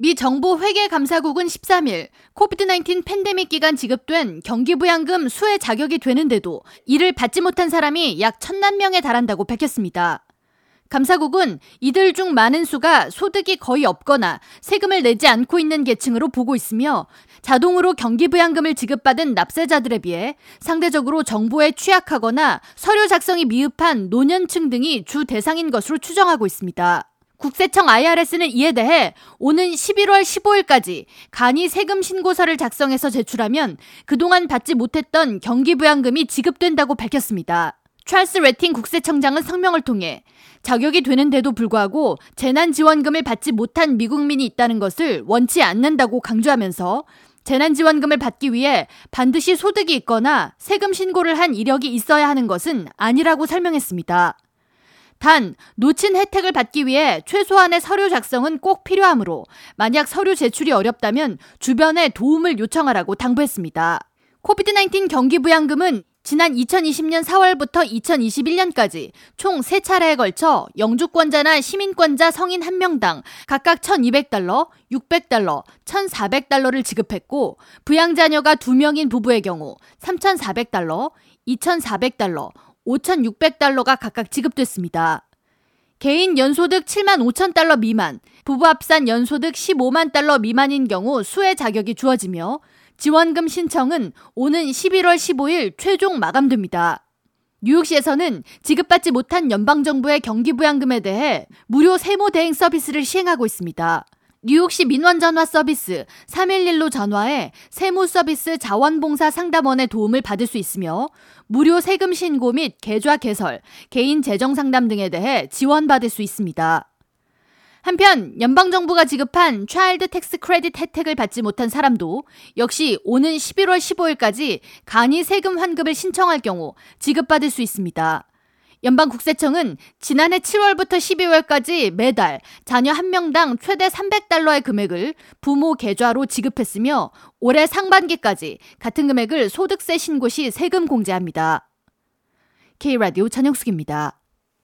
미 정부 회계감사국은 13일 코비드-19 팬데믹 기간 지급된 경기부양금 수혜 자격이 되는데도 이를 받지 못한 사람이 약 천만 명에 달한다고 밝혔습니다. 감사국은 이들 중 많은 수가 소득이 거의 없거나 세금을 내지 않고 있는 계층으로 보고 있으며 자동으로 경기부양금을 지급받은 납세자들에 비해 상대적으로 정보에 취약하거나 서류 작성이 미흡한 노년층 등이 주 대상인 것으로 추정하고 있습니다. 국세청 IRS는 이에 대해 오는 11월 15일까지 간이 세금 신고서를 작성해서 제출하면 그동안 받지 못했던 경기부양금이 지급된다고 밝혔습니다. 찰스 레팅 국세청장은 성명을 통해 자격이 되는데도 불구하고 재난지원금을 받지 못한 미국민이 있다는 것을 원치 않는다고 강조하면서 재난지원금을 받기 위해 반드시 소득이 있거나 세금 신고를 한 이력이 있어야 하는 것은 아니라고 설명했습니다. 단, 놓친 혜택을 받기 위해 최소한의 서류 작성은 꼭 필요하므로 만약 서류 제출이 어렵다면 주변에 도움을 요청하라고 당부했습니다. 코비드-19 경기부양금은 지난 2020년 4월부터 2021년까지 총 3차례에 걸쳐 영주권자나 시민권자 성인 1명당 각각 1200달러, 600달러, 1400달러를 지급했고 부양자녀가 2명인 부부의 경우 3400달러, 2400달러, 5,600달러가 각각 지급됐습니다. 개인 연소득 7만 5천 달러 미만, 부부 합산 연소득 15만 달러 미만인 경우 수혜 자격이 주어지며 지원금 신청은 오는 11월 15일 최종 마감됩니다. 뉴욕시에서는 지급받지 못한 연방정부의 경기부양금에 대해 무료 세무 대행 서비스를 시행하고 있습니다. 뉴욕시 민원전화 서비스 311로 전화해 세무 서비스 자원봉사 상담원의 도움을 받을 수 있으며 무료 세금 신고 및 계좌 개설, 개인 재정 상담 등에 대해 지원받을 수 있습니다. 한편 연방정부가 지급한 Child Tax Credit 혜택을 받지 못한 사람도 역시 오는 11월 15일까지 간이 세금 환급을 신청할 경우 지급받을 수 있습니다. 연방국세청은 지난해 7월부터 12월까지 매달 자녀 한 명당 최대 300달러의 금액을 부모 계좌로 지급했으며 올해 상반기까지 같은 금액을 소득세 신고 시 세금 공제합니다. K라디오 전영숙입니다.